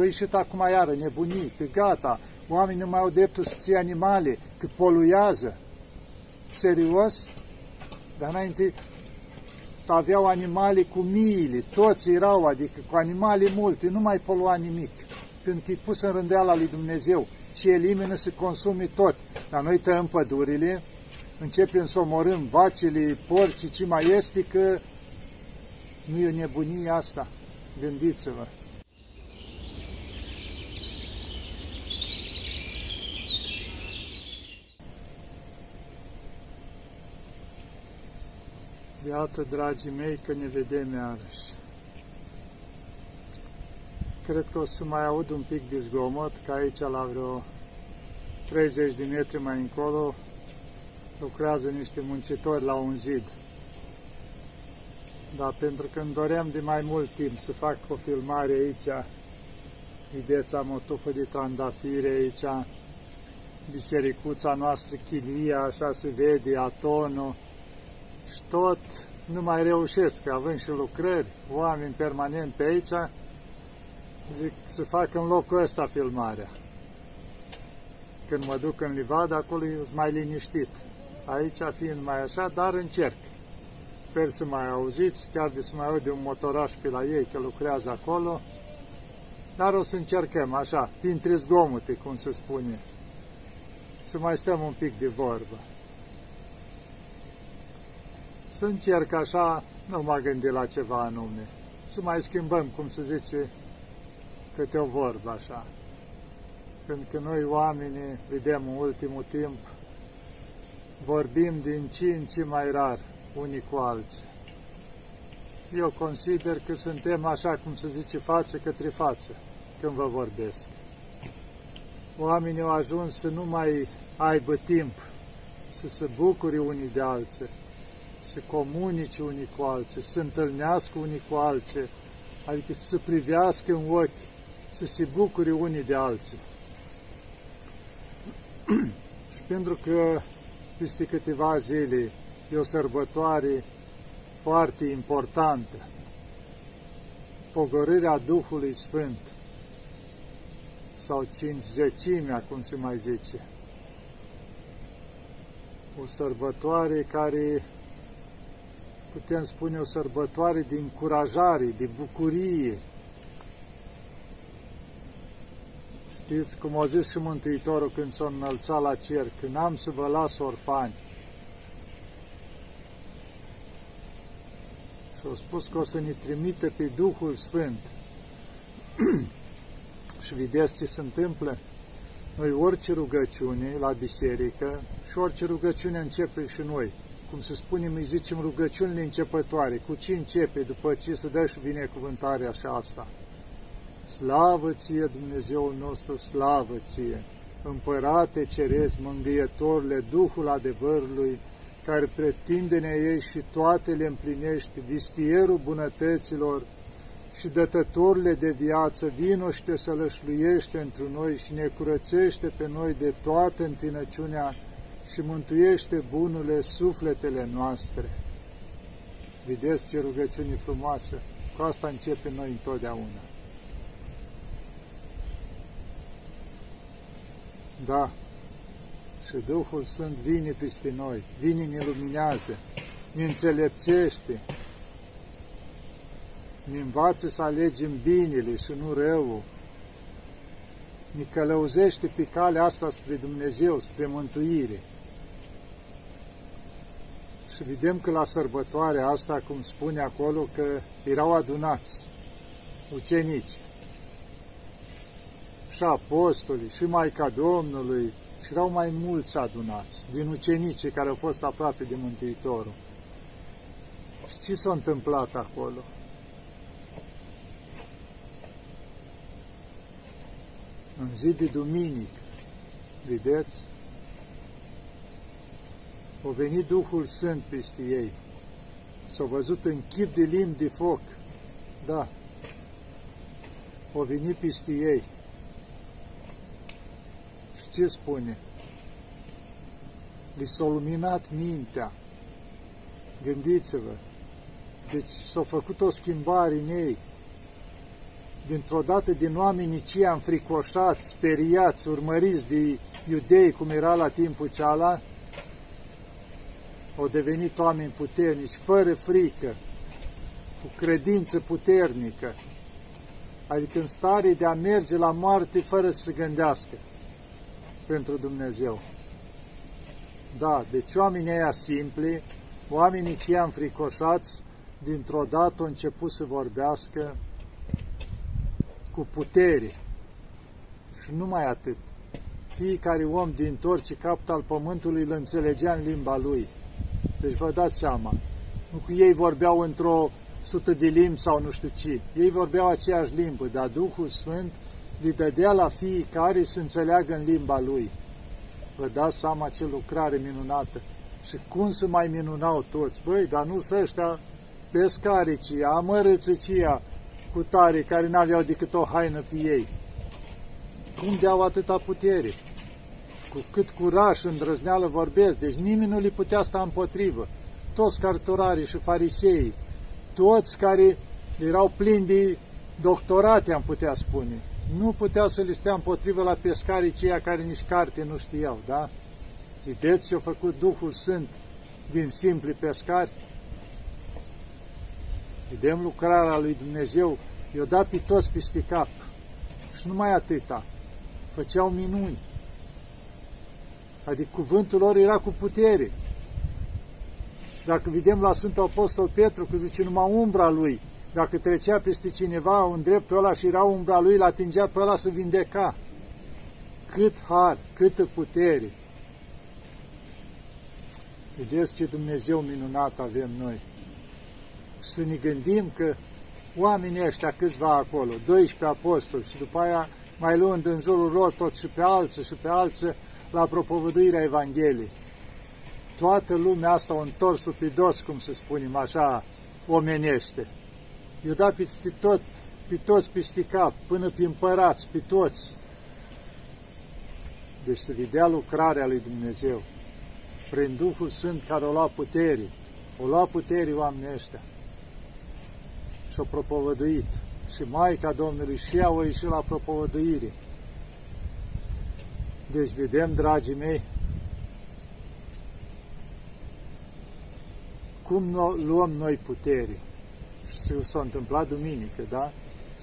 că ieșit acum iară nebunii, că gata, oamenii nu mai au dreptul să ții animale, că poluează. Serios? Dar înainte aveau animale cu miile, toți erau, adică cu animale multe, nu mai polua nimic, pentru că e pus în rândeala lui Dumnezeu și elimină să consume tot. Dar noi tăiem pădurile, începem să omorâm vacile, porci, ce mai este, că nu e o nebunie asta. Gândiți-vă! Iată, dragii mei, că ne vedem iarăși. Cred că o să mai aud un pic de zgomot, că aici la vreo 30 de metri mai încolo lucrează niște muncitori la un zid. Dar pentru că îmi doream de mai mult timp să fac o filmare aici, vedeți, am o tufă de trandafire aici, bisericuța noastră, chilia, așa se vede, atonul, și tot nu mai reușesc, având și lucrări, oameni permanent pe aici, zic să fac în locul ăsta filmarea. Când mă duc în livadă, acolo e mai liniștit. Aici fiind mai așa, dar încerc. Sper să mai auziți, chiar de să mai aude un motoraș pe la ei, că lucrează acolo. Dar o să încercăm așa, printre zgomote, cum se spune, să mai stăm un pic de vorbă. Să încerc așa, nu mă gândi la ceva anume, să mai schimbăm, cum se zice, câte o vorbă așa. Pentru că noi oamenii, vedem în ultimul timp, vorbim din ce în ce mai rar unii cu alții. Eu consider că suntem așa cum se zice față către față când vă vorbesc. Oamenii au ajuns să nu mai aibă timp să se bucure unii de alții, să comunice unii cu alții, să se întâlnească unii cu alții, adică să se privească în ochi, să se bucure unii de alții. și pentru că peste câteva zile e o sărbătoare foarte importantă, pogorârea Duhului Sfânt, sau cincizecimea, cum se mai zice. O sărbătoare care, putem spune, o sărbătoare de încurajare, de bucurie. Știți cum a zis și Mântuitorul când s-a înălțat la cer, când am să vă las orfani, și au spus că o să ne trimite pe Duhul Sfânt. și vedeți ce se întâmplă? Noi orice rugăciune la biserică și orice rugăciune începe și noi. Cum se spune, îi zicem rugăciunile începătoare. Cu ce începe? După ce se dă și binecuvântarea așa asta. Slavă ție, Dumnezeul nostru, slavă ție! Împărate cerezi, mângâietorule, Duhul adevărului, care pretindene ei și toate le împlinești, vistierul bunătăților și dătătorile de viață, vino și te sălășluiește întru noi și ne curățește pe noi de toată întinăciunea și mântuiește bunurile sufletele noastre. Vedeți ce rugăciune frumoasă! Cu asta începe noi întotdeauna. Da, și Duhul Sfânt vine peste noi, vine, ne luminează, ne înțelepțește, ne învață să alegem binele și nu răul, ne călăuzește pe calea asta spre Dumnezeu, spre mântuire. Și vedem că la sărbătoarea asta, cum spune acolo, că erau adunați ucenici și apostolii și Maica Domnului și erau mai mulți adunați din ucenicii care au fost aproape de Mântuitorul. Și ce s-a întâmplat acolo? În zi de duminică, vedeți? A venit Duhul Sfânt peste ei. S-au văzut în chip de limbi de foc. Da. A venit peste ei ce spune? Li s-a luminat mintea. Gândiți-vă. Deci s-a făcut o schimbare în ei. dintr-o dată din oamenii cei înfricoșați, speriați, urmăriți de iudei, cum era la timpul ceala, au devenit oameni puternici, fără frică, cu credință puternică, adică în stare de a merge la moarte fără să se gândească pentru Dumnezeu. Da, deci oamenii aia simpli, oamenii cei înfricoșați, dintr-o dată au început să vorbească cu putere. Și numai atât. Fiecare om din orice capt al pământului îl înțelegea în limba lui. Deci vă dați seama, nu cu ei vorbeau într-o sută de limbi sau nu știu ce. Ei vorbeau aceeași limbă, dar Duhul Sfânt li dădea la fiecare să înțeleagă în limba lui. Vă dați seama ce lucrare minunată. Și cum să mai minunau toți? Băi, dar nu să ăștia pescaricii, amărățăcia cu tare, care n-aveau decât o haină pe ei. Cum deau atâta putere? Cu cât curaj și îndrăzneală vorbesc, deci nimeni nu li putea sta împotrivă. Toți cartorarii și farisei, toți care erau plini de doctorate, am putea spune, nu putea să le stea împotrivă la pescarii ceia care nici carte nu știau, da? Vedeți ce a făcut Duhul Sfânt din simpli pescari? Vedem lucrarea lui Dumnezeu, i-a dat pe toți peste cap. Și numai atâta. Făceau minuni. Adică cuvântul lor era cu putere. Dacă vedem la Sfântul Apostol Petru, că zice numai umbra lui, dacă trecea peste cineva în dreptul ăla și era umbra lui, îl atingea pe ăla să vindeca. Cât har, câtă putere. Vedeți ce Dumnezeu minunat avem noi să ne gândim că oamenii ăștia câțiva acolo, 12 apostoli și după aia mai luând în jurul lor tot și pe alții și pe alții la propovăduirea Evangheliei. Toată lumea asta o întors pe dos, cum să spunem așa, omenește. Eu da peste tot, pe toți peste cap, până pe împărați, pe toți. Deci să vedea lucrarea lui Dumnezeu prin Duhul Sfânt care o lua putere, o lua putere oamenii ăștia și-o propovăduit. Și Maica Domnului și ea o ieșit la propovăduire. Deci vedem, dragii mei, cum luăm noi putere. Și s-a întâmplat duminică, da?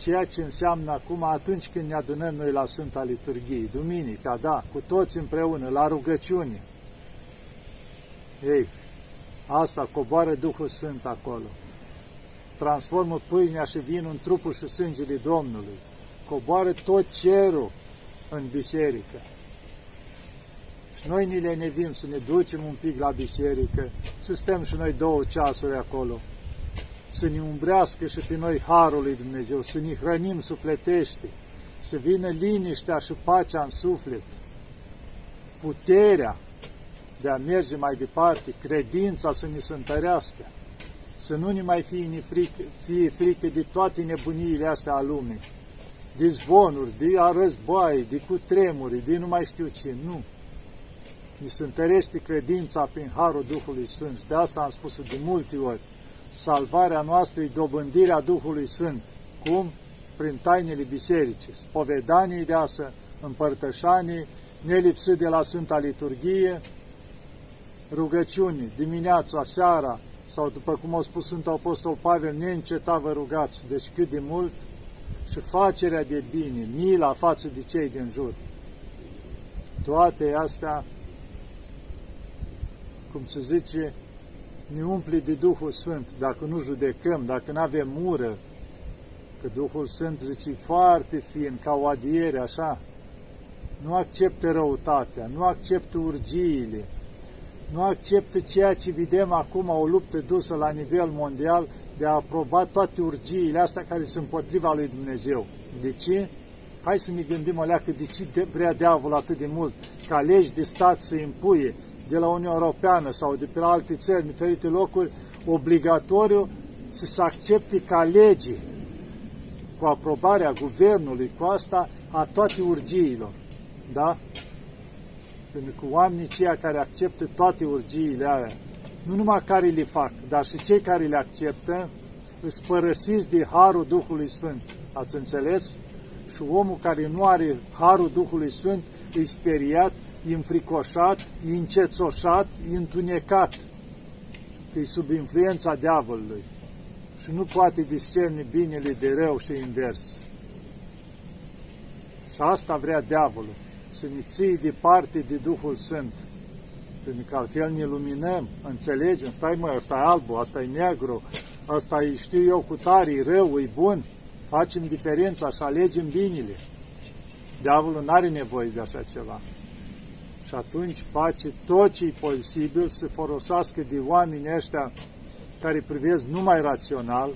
Ceea ce înseamnă acum atunci când ne adunăm noi la Sfânta Liturghie, duminica, da, cu toți împreună, la rugăciune. Ei, asta coboară Duhul Sfânt acolo transformă pâinea și vinul în trupul și sângele Domnului. Coboară tot cerul în biserică. Și noi ni le nevim să ne ducem un pic la biserică, să stăm și noi două ceasuri acolo, să ne umbrească și pe noi Harul lui Dumnezeu, să ne hrănim sufletește, să vină liniștea și pacea în suflet, puterea de a merge mai departe, credința să ne se întărească să nu ne mai fie, frică, fie frică de toate nebuniile astea a lumii, de zvonuri, de a războaie, de cutremuri, de nu mai știu ce, nu. Ni se întărește credința prin Harul Duhului Sfânt. De asta am spus de multe ori. Salvarea noastră e dobândirea Duhului Sfânt. Cum? Prin tainele bisericii, spovedanii de asă, împărtășanii, nelipsit de la Sfânta Liturghie, rugăciuni, dimineața, seara, sau după cum a spus Sfântul Apostol Pavel, neînceta vă rugați, deci cât de mult, și facerea de bine, mila față de cei din jur. Toate astea, cum se zice, ne umple de Duhul Sfânt, dacă nu judecăm, dacă nu avem ură, că Duhul Sfânt zice foarte fin, ca o adiere, așa, nu acceptă răutatea, nu acceptă urgiile, nu acceptă ceea ce vedem acum, o luptă dusă la nivel mondial de a aproba toate urgiile astea care sunt împotriva lui Dumnezeu. De ce? Hai să ne gândim o leacă de ce vrea diavol atât de mult ca legi de stat să impuie de la Uniunea Europeană sau de pe la alte țări, în diferite locuri, obligatoriu să se accepte ca lege cu aprobarea guvernului, cu asta, a toate urgiilor. Da? Pentru că oamenii ceia care acceptă toate urgiile alea, nu numai care le fac, dar și cei care le acceptă, îți părăsiți de Harul Duhului Sfânt. Ați înțeles? Și omul care nu are Harul Duhului Sfânt e speriat, e înfricoșat, e încețoșat, e întunecat, că e sub influența diavolului și nu poate discerne binele de rău și invers. Și asta vrea diavolul, să ne ții departe de Duhul Sfânt. Pentru că altfel ne luminăm, înțelegem, stai mă, ăsta e albu, asta e negru, ăsta e, știu eu, cu tare, e rău, e bun, facem diferența și alegem binele. Diavolul nu are nevoie de așa ceva. Și atunci face tot ce e posibil să folosească de oamenii ăștia care privesc numai rațional,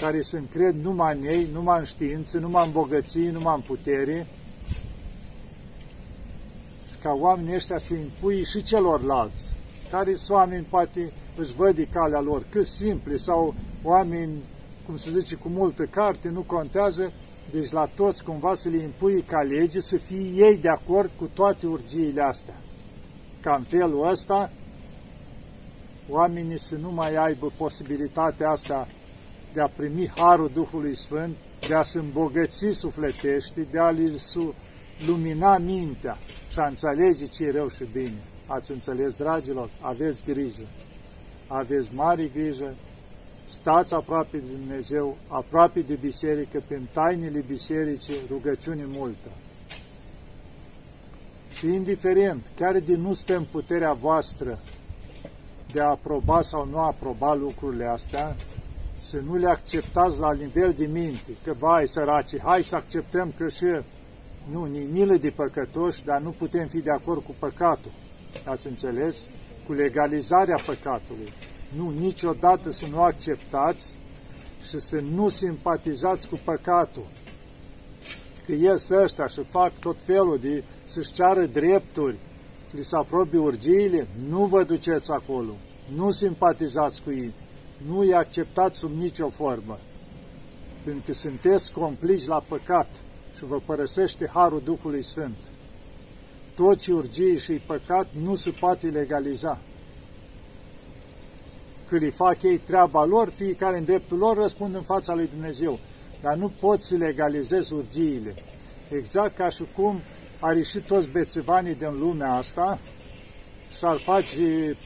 care se încred numai în ei, numai în știință, numai în bogăție, numai în putere, și ca oamenii ăștia să impui și celorlalți, care sunt oameni, poate își văd de calea lor, cât simple, sau oameni, cum se zice, cu multă carte, nu contează, deci la toți cumva să le impui ca lege să fie ei de acord cu toate urgiile astea. Ca în felul ăsta, oamenii să nu mai aibă posibilitatea asta de a primi Harul Duhului Sfânt, de a se îmbogăți sufletește, de a li lumina mintea și a înțelege ce e rău și bine. Ați înțeles, dragilor? Aveți grijă. Aveți mare grijă. Stați aproape de Dumnezeu, aproape de biserică, prin tainele bisericii, rugăciune multă. Și indiferent, chiar de nu stă în puterea voastră de a aproba sau nu aproba lucrurile astea, să nu le acceptați la nivel de minte, că vai săraci, hai să acceptăm că și nu, ni milă de păcătoși, dar nu putem fi de acord cu păcatul. Ați înțeles? Cu legalizarea păcatului. Nu, niciodată să nu acceptați și să nu simpatizați cu păcatul. Că ies ăștia și fac tot felul de să-și ceară drepturi, li se aprobi urgiile, nu vă duceți acolo, nu simpatizați cu ei, nu îi acceptați sub nicio formă, pentru că sunteți complici la păcat și vă părăsește Harul Duhului Sfânt. Tot ce urgie și păcat nu se poate legaliza. Când îi fac ei treaba lor, fiecare în dreptul lor răspund în fața lui Dumnezeu. Dar nu poți să legalizezi urgiile. Exact ca și cum ar ieși toți bețivanii din lumea asta și ar face,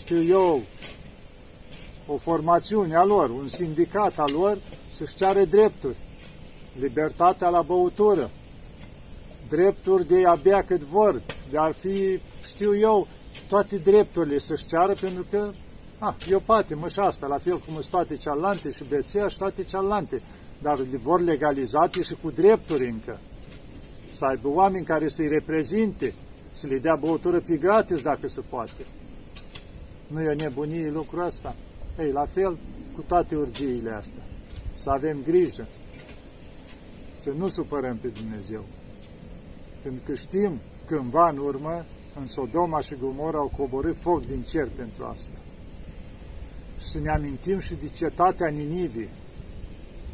știu eu, o formațiune a lor, un sindicat al lor, să-și ceară drepturi. Libertatea la băutură, drepturi de abia cât vor, de a fi, știu eu, toate drepturile să-și ceară, pentru că, ah, eu poate, mă și asta, la fel cum sunt toate cealante și bețea și toate cealante, dar le vor legalizate și cu drepturi încă să aibă oameni care să-i reprezinte, să le dea băutură pe gratis dacă se poate. Nu e o nebunie lucrul ăsta. Ei, la fel cu toate urgiile astea. Să avem grijă să nu supărăm pe Dumnezeu. Pentru că știm cândva în urmă, în Sodoma și Gomora au coborât foc din cer pentru asta. Și să ne amintim și de cetatea Ninivii,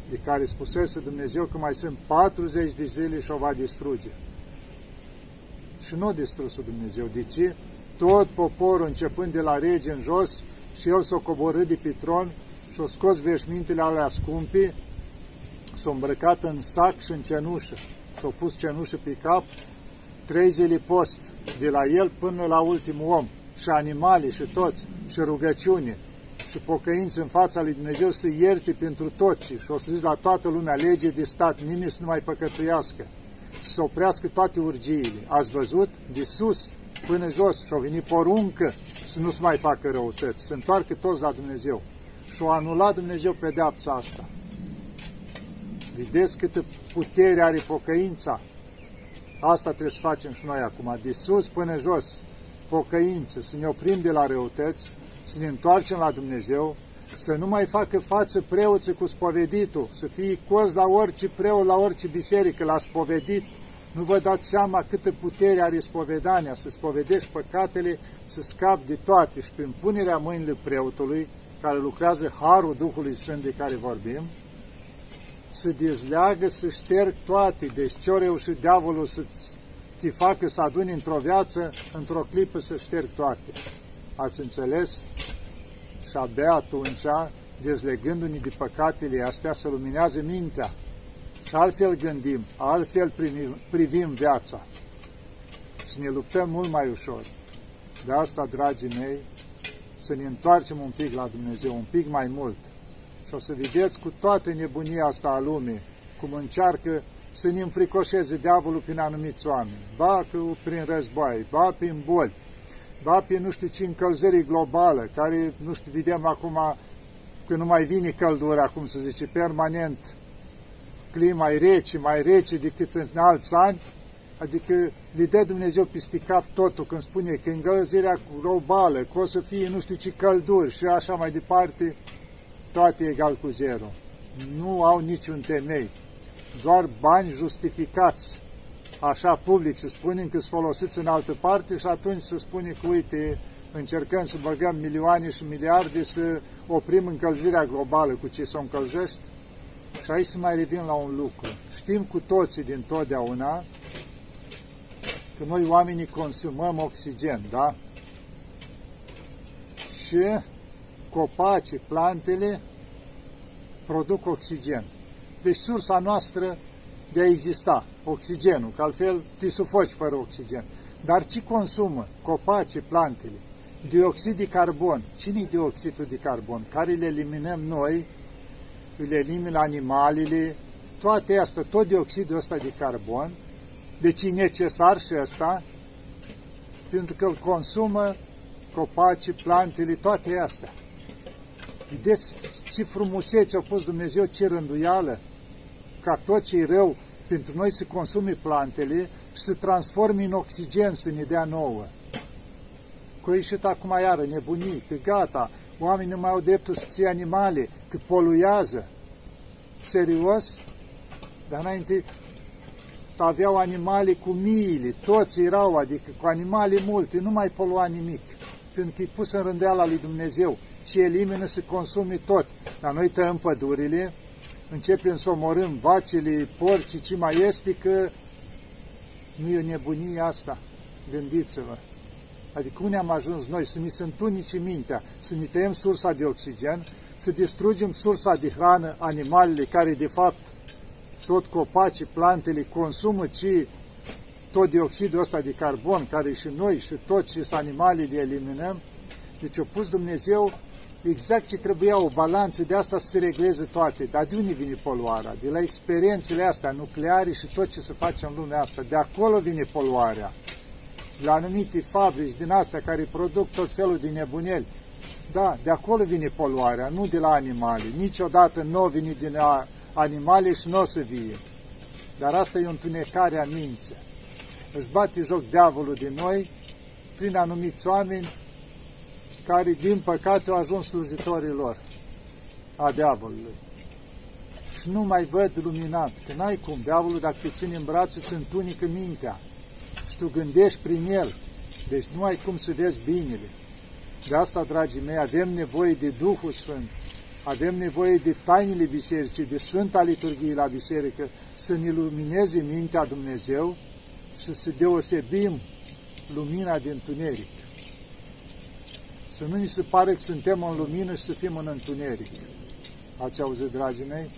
de care spusese Dumnezeu că mai sunt 40 de zile și o va distruge. Și nu a distrus Dumnezeu. De ce? Tot poporul, începând de la rege în jos, și el s-a coborât de pe tron și a scos veșmintele alea scumpe, s-a îmbrăcat în sac și în cenușă, s-a pus cenușă pe cap, trei zile post, de la el până la ultimul om, și animale și toți, și rugăciune, și pocăință în fața lui Dumnezeu să ierte pentru toți și o să zic la toată lumea lege de stat, nimeni să nu mai păcătuiască, să oprească toate urgiile. Ați văzut? De sus până jos și-au venit poruncă să nu se mai facă răutăți, să întoarcă toți la Dumnezeu. Și-o anulat Dumnezeu pedeapsa asta. Vedeți câtă putere are pocăința? Asta trebuie să facem și noi acum, de sus până jos, pocăință, să ne oprim de la răutăți, să ne întoarcem la Dumnezeu, să nu mai facă față preoții cu spoveditul, să fie coz la orice preot, la orice biserică, la spovedit. Nu vă dați seama câtă putere are spovedania, să spovedești păcatele, să scapi de toate și prin punerea mâinile preotului, care lucrează Harul Duhului Sfânt de care vorbim, să dezleagă, să șterg toate. Deci ce-o reușit diavolul să te facă să aduni într-o viață, într-o clipă să șterg toate. Ați înțeles? Și abia atunci dezlegându-ne de păcatele astea, să luminează mintea și altfel gândim, altfel privim, privim viața și ne luptăm mult mai ușor. De asta, dragii mei, să ne întoarcem un pic la Dumnezeu, un pic mai mult. Și o să vedeți cu toată nebunia asta a lumii, cum încearcă să ne înfricoșeze diavolul prin anumiți oameni, ba că prin război, ba prin boli, ba prin nu știu ce încălzări globală, care, nu știu, vedem acum că nu mai vine căldura, cum se zice, permanent, clima e rece, mai rece decât în alți ani, adică le dă Dumnezeu peste cap totul când spune că încălzirea globală, că o să fie nu știu ce călduri și așa mai departe, toate egal cu zero. Nu au niciun temei, doar bani justificați, așa public să spunem că sunt folosiți în altă parte și atunci să spune că uite, încercăm să băgăm milioane și miliarde să oprim încălzirea globală cu ce se încălzește. Și aici să mai revin la un lucru. Știm cu toții din totdeauna că noi oamenii consumăm oxigen, da? Și copacii, plantele produc oxigen. Deci sursa noastră de a exista, oxigenul, că altfel te sufoci fără oxigen. Dar ce consumă copacii, plantele? Dioxid de carbon. cine e dioxidul de carbon? Care le eliminăm noi, le elimină animalele, toate astea, tot dioxidul ăsta de carbon, deci e necesar și ăsta, pentru că îl consumă copacii, plantele, toate astea. Vedeți ce frumusețe a pus Dumnezeu, ce rânduială, ca tot ce e rău pentru noi să consume plantele și să transforme în oxigen, să ne dea nouă. Că a ieșit acum iară nebunii, că gata, oamenii nu mai au dreptul să ție animale, că poluează. Serios? Dar înainte aveau animale cu miile, toți erau, adică cu animale multe, nu mai polua nimic, pentru că e pus în rândeala lui Dumnezeu și elimină să consume tot. Dar noi tăiem pădurile, începem să omorâm vacile, porci, ce mai este, că nu e o nebunie asta. Gândiți-vă. Adică unde am ajuns noi să ni se întunice mintea, să ne tăiem sursa de oxigen, să distrugem sursa de hrană, animalele care de fapt tot copacii, plantele consumă ci tot dioxidul ăsta de carbon, care și noi și tot ce sunt animalele eliminăm. Deci a pus Dumnezeu exact ce trebuia, o balanță de asta să se regleze toate. Dar de unde vine poluarea? De la experiențele astea nucleare și tot ce se face în lumea asta. De acolo vine poluarea. La anumite fabrici din astea care produc tot felul de nebuneli. Da, de acolo vine poluarea, nu de la animale. Niciodată nu vine din animale și nu o să vie. Dar asta e o întunecare a minții. Își bate joc diavolul de noi prin anumiți oameni care, din păcate, au ajuns slujitorii lor, a diavolului. Și nu mai văd luminat, că n-ai cum, diavolul dacă te ține în brațe, îți întunică mintea și tu gândești prin el, deci nu ai cum să vezi binele. De asta, dragii mei, avem nevoie de Duhul Sfânt, avem nevoie de tainele bisericii, de Sfânta Liturghie la biserică, să ne lumineze mintea Dumnezeu și să deosebim lumina din întuneric. Să nu ni se pare că suntem în lumină și să fim în întuneric. Ați auzit, dragii mei?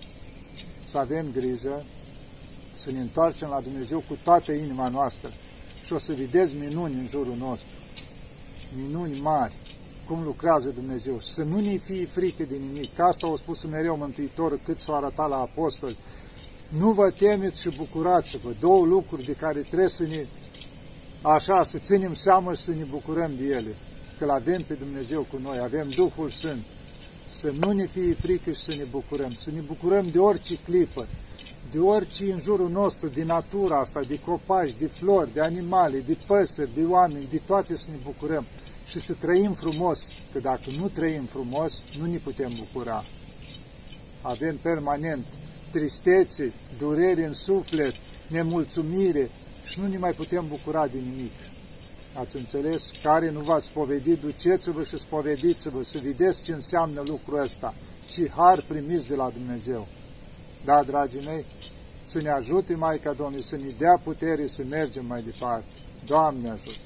Să avem grijă, să ne întoarcem la Dumnezeu cu toată inima noastră și o să vedeți minuni în jurul nostru. Minuni mari cum lucrează Dumnezeu, să nu ne fie frică de nimic. Asta au spus mereu Mântuitorul cât s-a arătat la apostoli. Nu vă temeți și bucurați-vă. Două lucruri de care trebuie să ne, așa, să ținem seama și să ne bucurăm de ele. Că avem pe Dumnezeu cu noi, avem Duhul Sfânt. Să nu ne fie frică și să ne bucurăm. Să ne bucurăm de orice clipă, de orice în jurul nostru, de natura asta, de copaci, de flori, de animale, de păsări, de oameni, de toate să ne bucurăm și să trăim frumos, că dacă nu trăim frumos, nu ne putem bucura. Avem permanent tristețe, dureri în suflet, nemulțumire și nu ne mai putem bucura de nimic. Ați înțeles? Care nu v-ați spovedit, duceți-vă și spovediți-vă, să vedeți ce înseamnă lucrul ăsta, și har primiți de la Dumnezeu. Da, dragii mei, să ne ajute Maica Domnului, să ne dea putere să mergem mai departe. Doamne ajută!